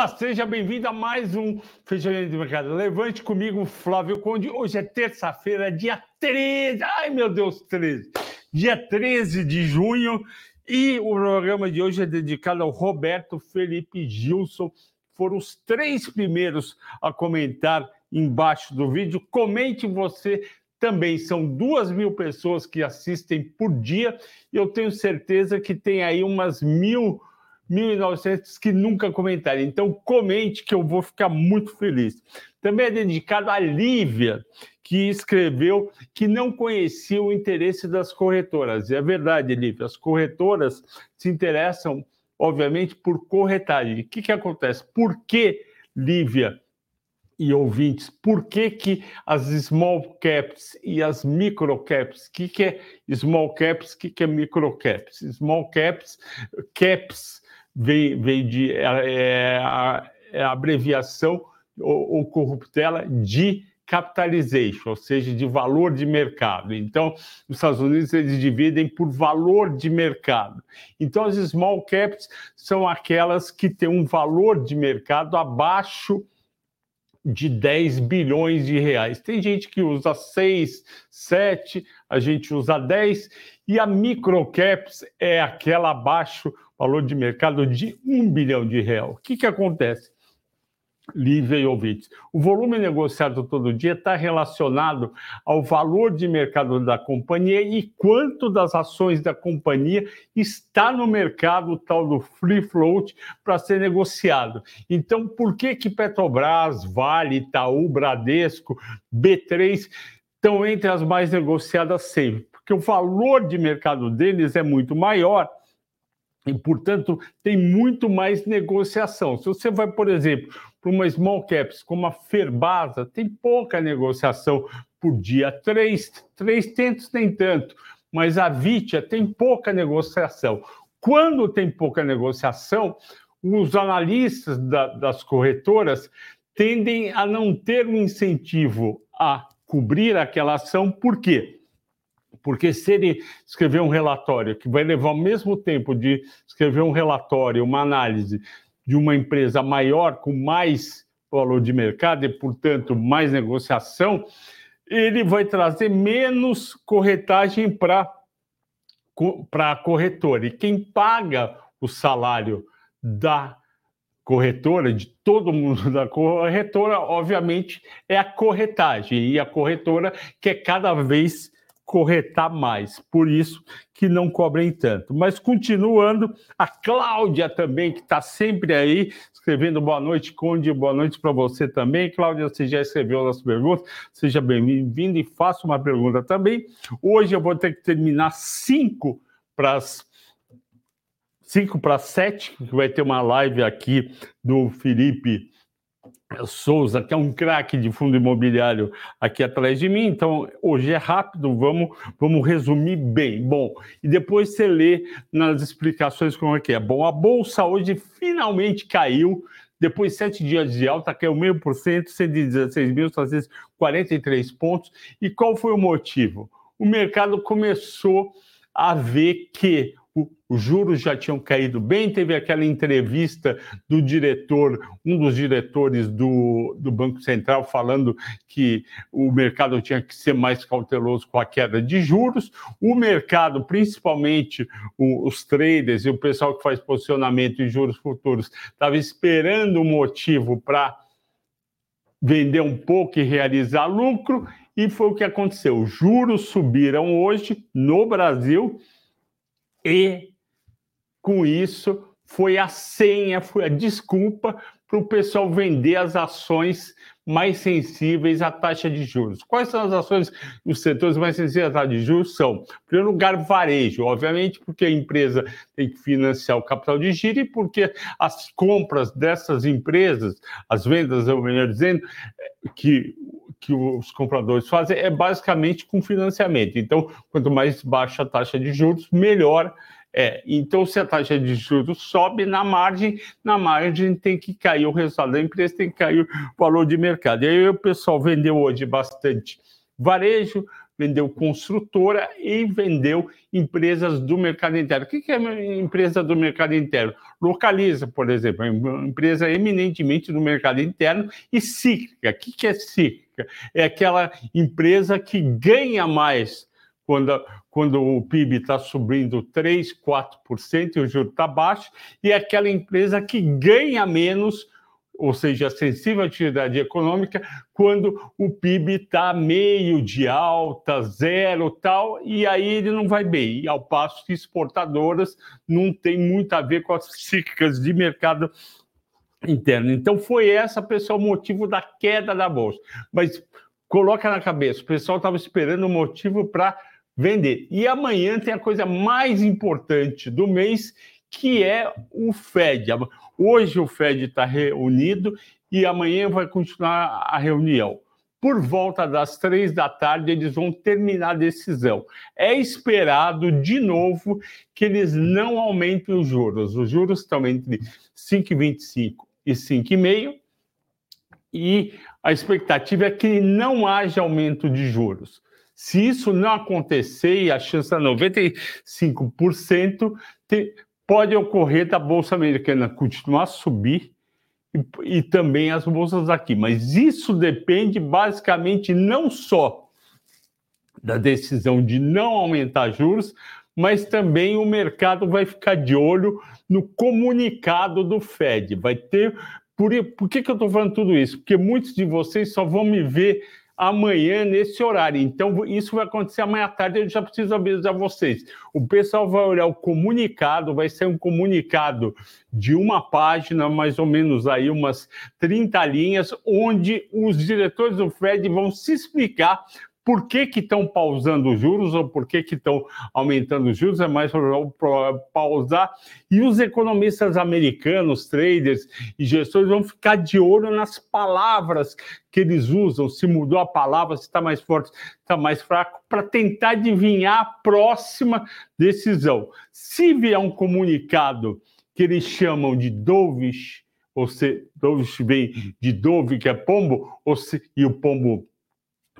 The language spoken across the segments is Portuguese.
Olá, seja bem-vindo a mais um Fechamento de Mercado. Levante comigo, Flávio Conde. Hoje é terça-feira, dia 13. Ai, meu Deus, 13. Dia 13 de junho. E o programa de hoje é dedicado ao Roberto Felipe Gilson. Foram os três primeiros a comentar embaixo do vídeo. Comente você também. São duas mil pessoas que assistem por dia. E eu tenho certeza que tem aí umas mil 1.900 que nunca comentaram. Então, comente que eu vou ficar muito feliz. Também é dedicado à Lívia, que escreveu que não conhecia o interesse das corretoras. E é verdade, Lívia, as corretoras se interessam, obviamente, por corretagem. O que, que acontece? Por que, Lívia e ouvintes, por que, que as small caps e as micro caps, o que, que é small caps, o que, que é micro caps? Small caps, caps veio, de é, é a, é a, abreviação ou, ou corruptela de capitalization, ou seja, de valor de mercado. Então, nos Estados Unidos eles dividem por valor de mercado. Então, as small caps são aquelas que têm um valor de mercado abaixo de 10 bilhões de reais. Tem gente que usa 6, 7, a gente usa 10, e a microcaps é aquela abaixo valor de mercado de um bilhão de real. O que, que acontece? Lívia e ouvintes. O volume negociado todo dia está relacionado ao valor de mercado da companhia e quanto das ações da companhia está no mercado tal do free float para ser negociado. Então, por que que Petrobras, Vale, Itaú, Bradesco, B3 estão entre as mais negociadas sempre? Porque o valor de mercado deles é muito maior e, portanto, tem muito mais negociação. Se você vai, por exemplo, para uma small caps como a Ferbasa, tem pouca negociação por dia. Três, três tentos nem tanto, mas a Vitia tem pouca negociação. Quando tem pouca negociação, os analistas da, das corretoras tendem a não ter um incentivo a cobrir aquela ação, por quê? Porque se ele escrever um relatório que vai levar o mesmo tempo de escrever um relatório, uma análise de uma empresa maior, com mais valor de mercado e, portanto, mais negociação, ele vai trazer menos corretagem para a corretora. E quem paga o salário da corretora, de todo mundo da corretora, obviamente, é a corretagem. E a corretora quer cada vez corretar mais, por isso que não cobrem tanto. Mas continuando, a Cláudia também, que está sempre aí, escrevendo boa noite, Conde, boa noite para você também. Cláudia, você já escreveu as perguntas, seja bem-vinda e faça uma pergunta também. Hoje eu vou ter que terminar cinco para as 5 para 7, que vai ter uma live aqui do Felipe Souza, que é um craque de fundo imobiliário aqui atrás de mim. Então, hoje é rápido, vamos, vamos resumir bem. Bom, e depois você lê nas explicações como é que é. Bom, a Bolsa hoje finalmente caiu, depois de sete dias de alta, caiu meio por cento, 116.443 pontos. E qual foi o motivo? O mercado começou a ver que os juros já tinham caído bem. Teve aquela entrevista do diretor, um dos diretores do, do Banco Central, falando que o mercado tinha que ser mais cauteloso com a queda de juros. O mercado, principalmente os traders e o pessoal que faz posicionamento em juros futuros, estava esperando um motivo para vender um pouco e realizar lucro, e foi o que aconteceu. Os juros subiram hoje no Brasil e com isso foi a senha, foi a desculpa para o pessoal vender as ações mais sensíveis à taxa de juros. Quais são as ações os setores mais sensíveis à taxa de juros? São, em primeiro lugar, varejo, obviamente, porque a empresa tem que financiar o capital de giro e porque as compras dessas empresas, as vendas, eu melhor dizendo, que que os compradores fazem é basicamente com financiamento. Então, quanto mais baixa a taxa de juros, melhor é, então, se a taxa de juros sobe na margem, na margem tem que cair o resultado da empresa, tem que cair o valor de mercado. E aí o pessoal vendeu hoje bastante varejo, vendeu construtora e vendeu empresas do mercado interno. O que é empresa do mercado interno? Localiza, por exemplo, é empresa eminentemente do mercado interno e cíclica. O que é cíclica? É aquela empresa que ganha mais quando, quando o PIB está subindo 3%, 4% e o juro está baixo, e é aquela empresa que ganha menos ou seja, sensível à atividade econômica, quando o PIB está meio de alta, zero tal, e aí ele não vai bem. E ao passo que exportadoras não tem muito a ver com as ciclos de mercado interno. Então foi essa pessoal o motivo da queda da bolsa. Mas coloca na cabeça, o pessoal estava esperando um motivo para vender. E amanhã tem a coisa mais importante do mês, que é o Fed. Hoje o Fed está reunido e amanhã vai continuar a reunião. Por volta das três da tarde, eles vão terminar a decisão. É esperado, de novo, que eles não aumentem os juros. Os juros estão entre 5,25 e 5,5 e a expectativa é que não haja aumento de juros. Se isso não acontecer, e a chance é 95%, pode ocorrer da Bolsa Americana continuar a subir e, e, também as bolsas aqui. Mas isso depende basicamente não só da decisão de não aumentar juros, mas também o mercado vai ficar de olho no comunicado do Fed. Vai ter. Por, por que, que eu estou falando tudo isso? Porque muitos de vocês só vão me ver amanhã nesse horário. Então, isso vai acontecer amanhã à tarde, eu já preciso avisar vocês. O pessoal vai olhar o comunicado, vai ser um comunicado de uma página, mais ou menos aí umas 30 linhas, onde os diretores do Fed vão se explicar por que estão pausando os juros ou por que estão aumentando os juros, é mais para pausar. E os economistas americanos, traders e gestores vão ficar de olho nas palavras que eles usam, se mudou a palavra, se está mais forte, está mais fraco, para tentar adivinhar a próxima decisão. Se vier um comunicado que eles chamam de dovish, ou se dovish vem de dove, que é pombo, ou se, e o pombo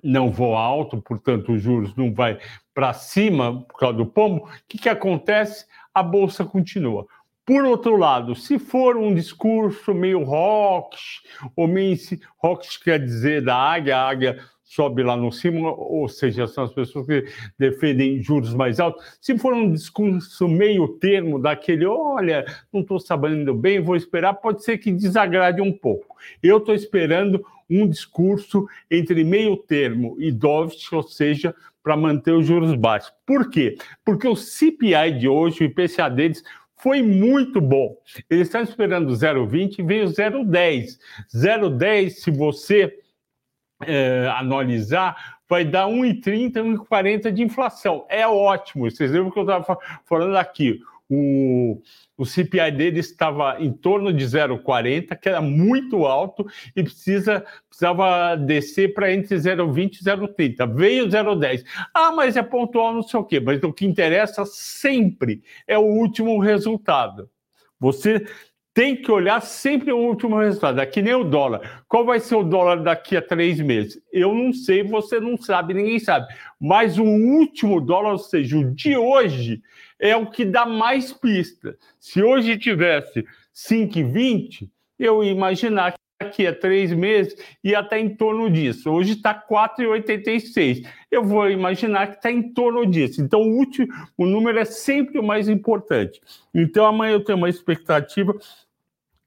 não voa alto, portanto, os juros não vai para cima por causa do pombo, o que, que acontece? A bolsa continua. Por outro lado, se for um discurso meio rocks, ou meio rocks quer dizer da águia, a águia sobe lá no cima, ou seja, são as pessoas que defendem juros mais altos. Se for um discurso meio termo daquele, olha, não estou sabendo bem, vou esperar, pode ser que desagrade um pouco. Eu estou esperando um discurso entre meio termo e dovish, ou seja, para manter os juros baixos. Por quê? Porque o CPI de hoje, o IPCA deles, foi muito bom. Eles estão esperando 0,20 e veio 0,10. 0,10, se você é, analisar, vai dar 1,30, 1,40 de inflação. É ótimo. Vocês lembram que eu estava falando aqui? O, o CPI dele estava em torno de 0,40, que era muito alto, e precisa, precisava descer para entre 0,20 e 0,30. Veio 0,10. Ah, mas é pontual, não sei o quê. Mas o que interessa sempre é o último resultado. Você tem que olhar sempre o último resultado. É que nem o dólar. Qual vai ser o dólar daqui a três meses? Eu não sei, você não sabe, ninguém sabe. Mas o último dólar, ou seja, o de hoje, é o que dá mais pista. Se hoje tivesse 5,20, eu ia imaginar daqui a três meses ia estar em torno disso. Hoje está 4,86. Eu vou imaginar que está em torno disso. Então, o último o número é sempre o mais importante. Então, amanhã eu tenho uma expectativa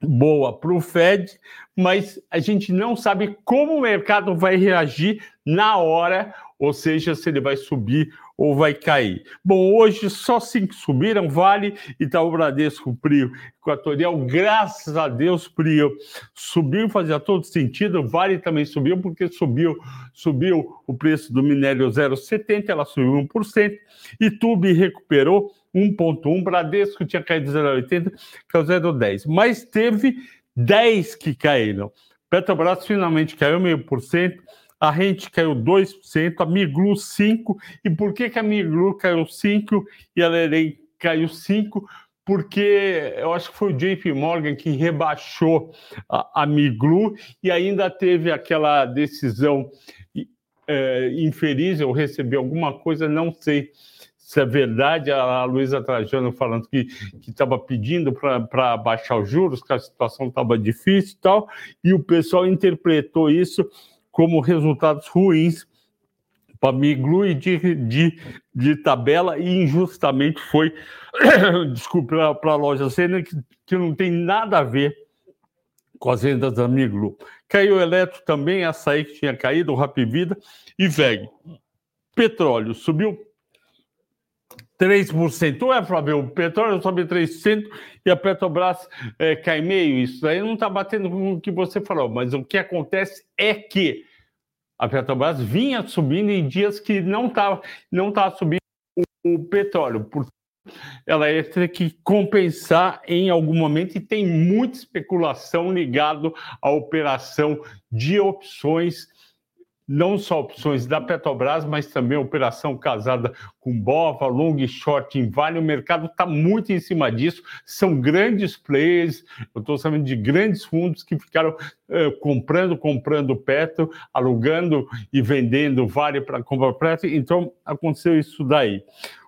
boa para o Fed, mas a gente não sabe como o mercado vai reagir na hora, ou seja, se ele vai subir ou vai cair? Bom, hoje só cinco subiram, Vale, Itaú Bradesco, Prio, Equatorial, graças a Deus, Prio subiu, fazia todo sentido, Vale também subiu, porque subiu, subiu o preço do minério 0,70, ela subiu 1%, Itube recuperou 1,1%, Bradesco tinha caído 0,80, caiu 0,10%, mas teve 10 que caíram. Petrobras finalmente caiu meio por cento, a rente caiu 2%, a Miglu 5%. E por que, que a Miglu caiu 5% e a Lerem caiu 5%? Porque eu acho que foi o JP Morgan que rebaixou a, a Miglu e ainda teve aquela decisão é, infeliz, eu recebi alguma coisa, não sei se é verdade, a Luísa Trajano falando que estava pedindo para baixar os juros, que a situação estava difícil e tal, e o pessoal interpretou isso como resultados ruins para Miglu e de, de, de, tabela, e injustamente foi, desculpe, para a loja Sena, que, que não tem nada a ver com as vendas da Miglu. Caiu o Eletro também, açaí que tinha caído, o Rapvida e VEG. Petróleo subiu 3%. Ué, Flávio, o petróleo sobe 3% e a Petrobras é, cai meio. Isso aí não está batendo com o que você falou, mas o que acontece é que a Petrobras vinha subindo em dias que não estava não tá subindo o, o petróleo. Por ela ia ter que compensar em algum momento e tem muita especulação ligado à operação de opções não só opções da Petrobras, mas também operação casada com Bova, long short em Vale. O mercado está muito em cima disso. São grandes players, eu estou sabendo de grandes fundos que ficaram uh, comprando, comprando Petro, alugando e vendendo Vale para comprar Petro. Então, aconteceu isso daí.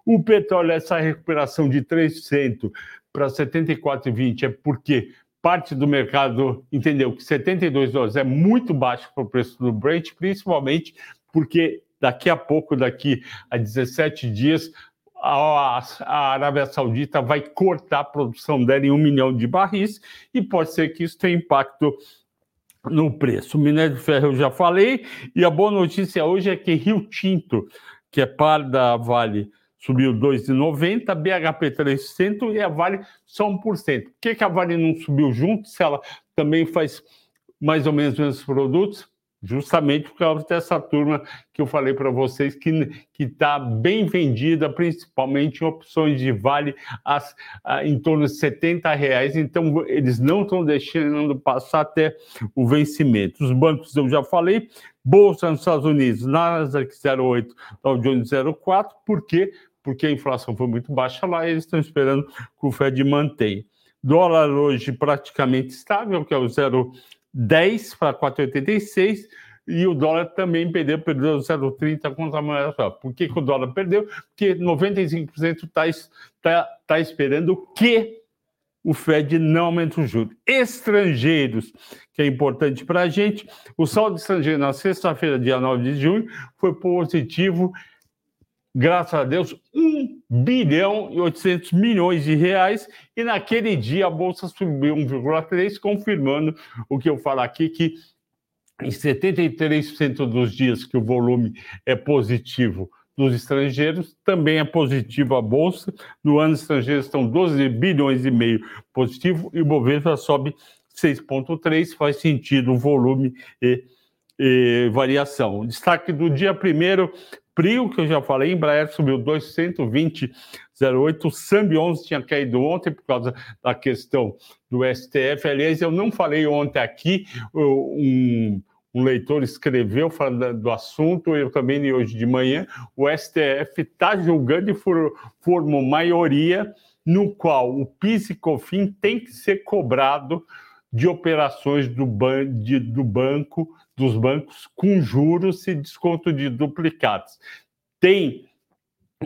O petróleo, essa recuperação de 3% para 74,20 é porque parte do mercado entendeu que 72 dólares é muito baixo para o preço do Brent, principalmente porque daqui a pouco, daqui a 17 dias, a, a Arábia Saudita vai cortar a produção dela em um milhão de barris e pode ser que isso tenha impacto no preço. O minério de ferro eu já falei, e a boa notícia hoje é que Rio Tinto, que é par da Vale, subiu 2,90, BHP 3% e a Vale só 1%. Por que, que a Vale não subiu junto se ela também faz mais ou menos os mesmos produtos? Justamente por causa dessa turma que eu falei para vocês que está bem vendida, principalmente em opções de vale as, a, em torno de 70 reais. Então, eles não estão deixando passar até o vencimento. Os bancos eu já falei, Bolsa nos Estados Unidos, Nasdaq 0,8, Dow Jones 0,4, por quê? porque a inflação foi muito baixa lá e eles estão esperando que o Fed mantenha. Dólar hoje praticamente estável, que é o 0,10 para 4,86, e o dólar também perdeu, perdeu 0,30 contra a moeda só. Por que, que o dólar perdeu? Porque 95% está tá, tá esperando que o Fed não aumente os juros. Estrangeiros, que é importante para a gente, o saldo estrangeiro na sexta-feira, dia 9 de junho, foi positivo graças a Deus, 1 bilhão e 800 milhões de reais, e naquele dia a Bolsa subiu 1,3, confirmando o que eu falo aqui, que em 73% dos dias que o volume é positivo dos estrangeiros, também é positivo a Bolsa. No ano, os estrangeiros estão 12 bilhões e meio positivo, e o Bovespa sobe 6,3, faz sentido o volume e, e variação. Destaque do dia primeiro Prio, que eu já falei, Embraer subiu 220,08. O Sambi 11 tinha caído ontem por causa da questão do STF. Aliás, eu não falei ontem aqui, um, um leitor escreveu falando do assunto, eu também li hoje de manhã. O STF está julgando e for, formou maioria no qual o PIS e COFIN tem que ser cobrado de operações do, ban de, do banco dos bancos com juros e desconto de duplicados. Tem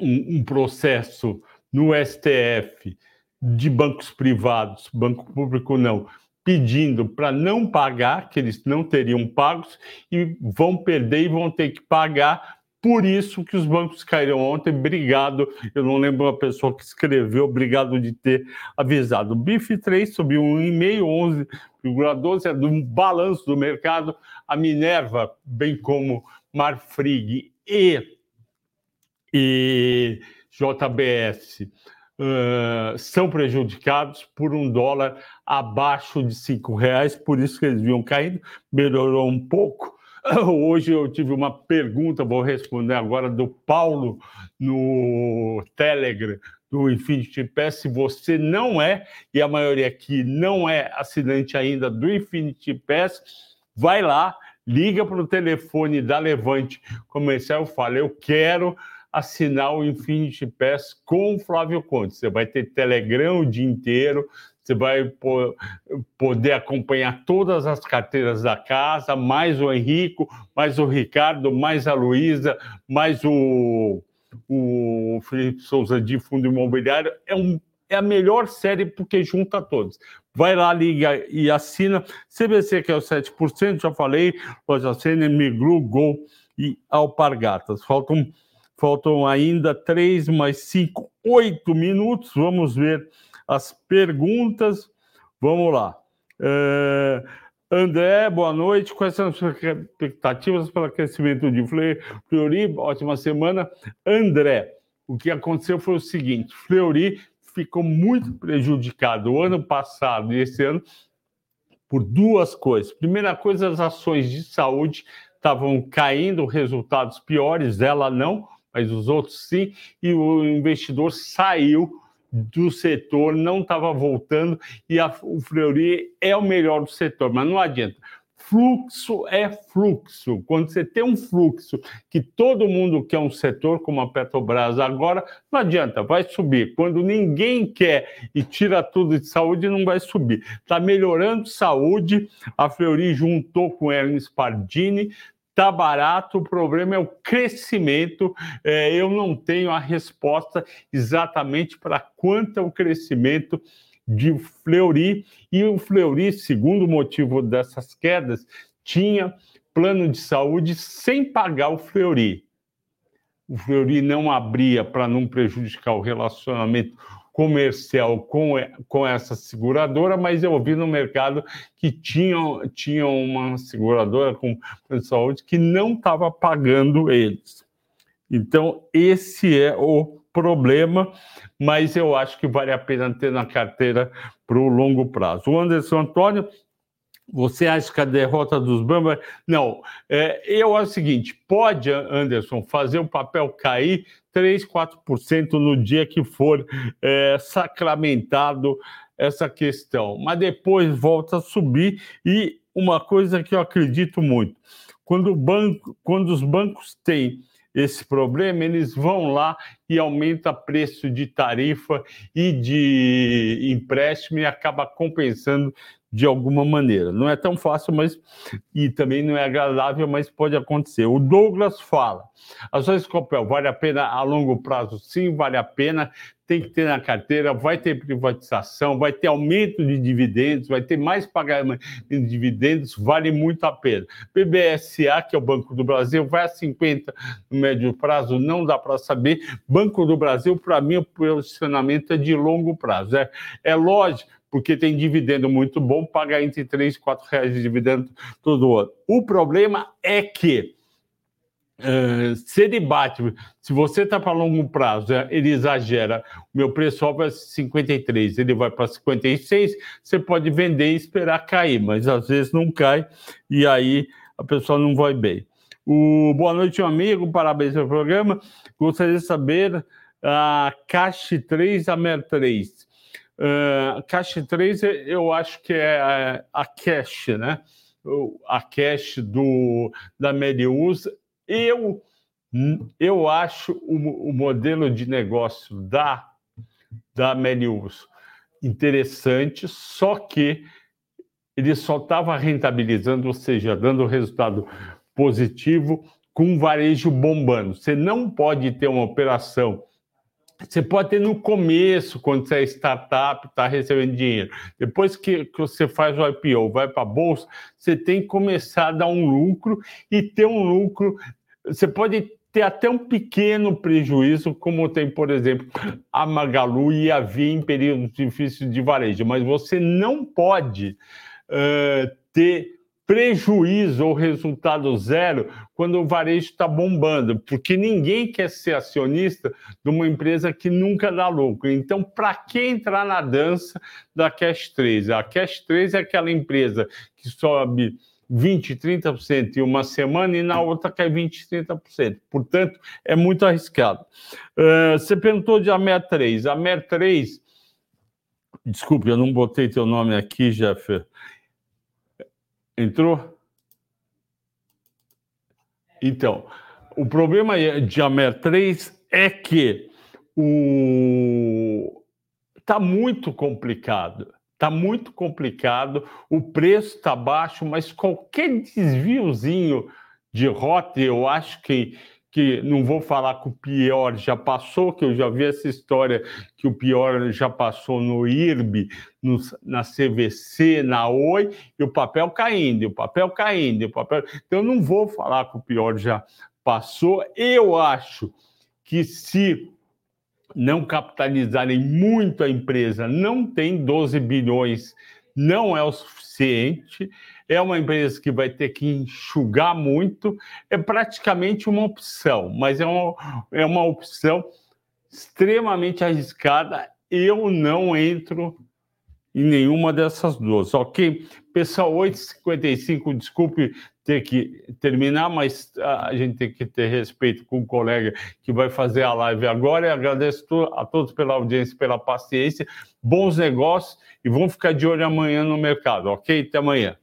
um, um processo no STF de bancos privados, banco público não, pedindo para não pagar, que eles não teriam pagos, e vão perder e vão ter que pagar por isso que os bancos caíram ontem. Obrigado. Eu não lembro uma pessoa que escreveu. Obrigado de ter avisado. O BIF 3 subiu 1,5, 11,12 é do balanço do mercado. A Minerva, bem como Marfrig e, e JBS, uh, são prejudicados por um dólar abaixo de cinco reais. Por isso que eles vinham caindo. Melhorou um pouco Hoje eu tive uma pergunta, vou responder agora, do Paulo no Telegram do Infinity Pass. Se você não é, e a maioria aqui não é assinante ainda do Infinity Pass, vai lá, liga para o telefone da Levante Comercial e fala: Eu quero assinar o Infinity Pass com o Flávio Conte. Você vai ter Telegram o dia inteiro, você vai poder acompanhar todas as carteiras da casa, mais o Henrico, mais o Ricardo, mais a Luísa, mais o, o Felipe Souza de Fundo Imobiliário. É, um, é a melhor série porque junta todos. Vai lá, liga e assina. CBC, que é o 7%, já falei, Loja Sena, Migru, Gol e Alpargatas. Faltam, faltam ainda três mais cinco, oito minutos. Vamos ver as perguntas. Vamos lá. É... André, boa noite. Quais são as expectativas para crescimento de Fleury? Ótima semana. André, o que aconteceu foi o seguinte: Fleury ficou muito prejudicado o ano passado e esse ano por duas coisas. Primeira coisa, as ações de saúde estavam caindo, resultados piores, ela não, mas os outros sim, e o investidor saiu do setor, não estava voltando, e a, o Fleury é o melhor do setor, mas não adianta. Fluxo é fluxo. Quando você tem um fluxo que todo mundo quer um setor, como a Petrobras agora, não adianta, vai subir. Quando ninguém quer e tira tudo de saúde, não vai subir. Está melhorando saúde. A Fleury juntou com Ernest Pardini, está barato, o problema é o crescimento. É, eu não tenho a resposta exatamente para quanto é o crescimento de Fleury, e o Fleury, segundo motivo dessas quedas, tinha plano de saúde sem pagar o Fleury. O Fleury não abria para não prejudicar o relacionamento comercial com, com essa seguradora, mas eu ouvi no mercado que tinha, tinha uma seguradora com saúde que não estava pagando eles. Então, esse é o problema, mas eu acho que vale a pena ter na carteira para o longo prazo. O Anderson Antônio, você acha que a derrota dos Bamba. Não, é, eu acho o seguinte: pode, Anderson, fazer o papel cair 3, 4% no dia que for é, sacramentado essa questão, mas depois volta a subir. E uma coisa que eu acredito muito: quando, banco, quando os bancos têm esse problema, eles vão lá e aumenta preço de tarifa e de empréstimo e acaba compensando de alguma maneira. Não é tão fácil, mas e também não é agradável, mas pode acontecer. O Douglas fala: ações Copel vale a pena a longo prazo? Sim, vale a pena. Tem que ter na carteira, vai ter privatização, vai ter aumento de dividendos, vai ter mais pagamento de dividendos, vale muito a pena. BBSA, que é o Banco do Brasil, vai a 50 no médio prazo, não dá para saber. Banco do Brasil, para mim, o posicionamento é de longo prazo. É, é lógico porque tem dividendo muito bom, paga entre 3 e 4 reais de dividendo todo ano. O problema é que uh, se ele bate, se você está para longo prazo, é, ele exagera, o meu preço vai 53, ele vai para 56, você pode vender e esperar cair, mas às vezes não cai e aí a pessoa não vai bem. O, boa noite, meu amigo, parabéns pelo programa. Gostaria de saber a Cash 3, a Mer 3 Uh, Cache 3, eu acho que é a, a cache, né? A cache do, da Melius. Eu, eu acho o, o modelo de negócio da, da Melius interessante, só que ele só estava rentabilizando, ou seja, dando resultado positivo com varejo bombando. Você não pode ter uma operação você pode ter no começo, quando você é startup, está recebendo dinheiro. Depois que, que você faz o IPO, vai para a bolsa, você tem que começar a dar um lucro e ter um lucro. Você pode ter até um pequeno prejuízo, como tem, por exemplo, a Magalu e a Via em períodos difíceis de varejo, mas você não pode uh, ter prejuízo ou resultado zero quando o varejo está bombando, porque ninguém quer ser acionista de uma empresa que nunca dá lucro. Então, para que entrar na dança da Cash 3? A Cash 3 é aquela empresa que sobe 20%, 30% em uma semana e na outra cai 20%, 30%. Portanto, é muito arriscado. Uh, você perguntou de Amer 3. A Amer 3, desculpe, eu não botei teu nome aqui, Jeff. Entrou? Então, o problema de Amer 3 é que o tá muito complicado. Está muito complicado, o preço está baixo, mas qualquer desviozinho de rota, eu acho que, que não vou falar que o pior já passou, que eu já vi essa história que o pior já passou no IRB, no, na CVC, na Oi, e o papel caindo, e o papel caindo, e o papel. Então, eu não vou falar que o pior já passou. Eu acho que se não capitalizarem muito a empresa, não tem 12 bilhões, não é o suficiente. É uma empresa que vai ter que enxugar muito. É praticamente uma opção, mas é uma, é uma opção extremamente arriscada. Eu não entro em nenhuma dessas duas, ok? Pessoal, 8h55, desculpe ter que terminar, mas a gente tem que ter respeito com o colega que vai fazer a live agora. E agradeço a todos pela audiência, pela paciência, bons negócios e vamos ficar de olho amanhã no mercado, ok? Até amanhã.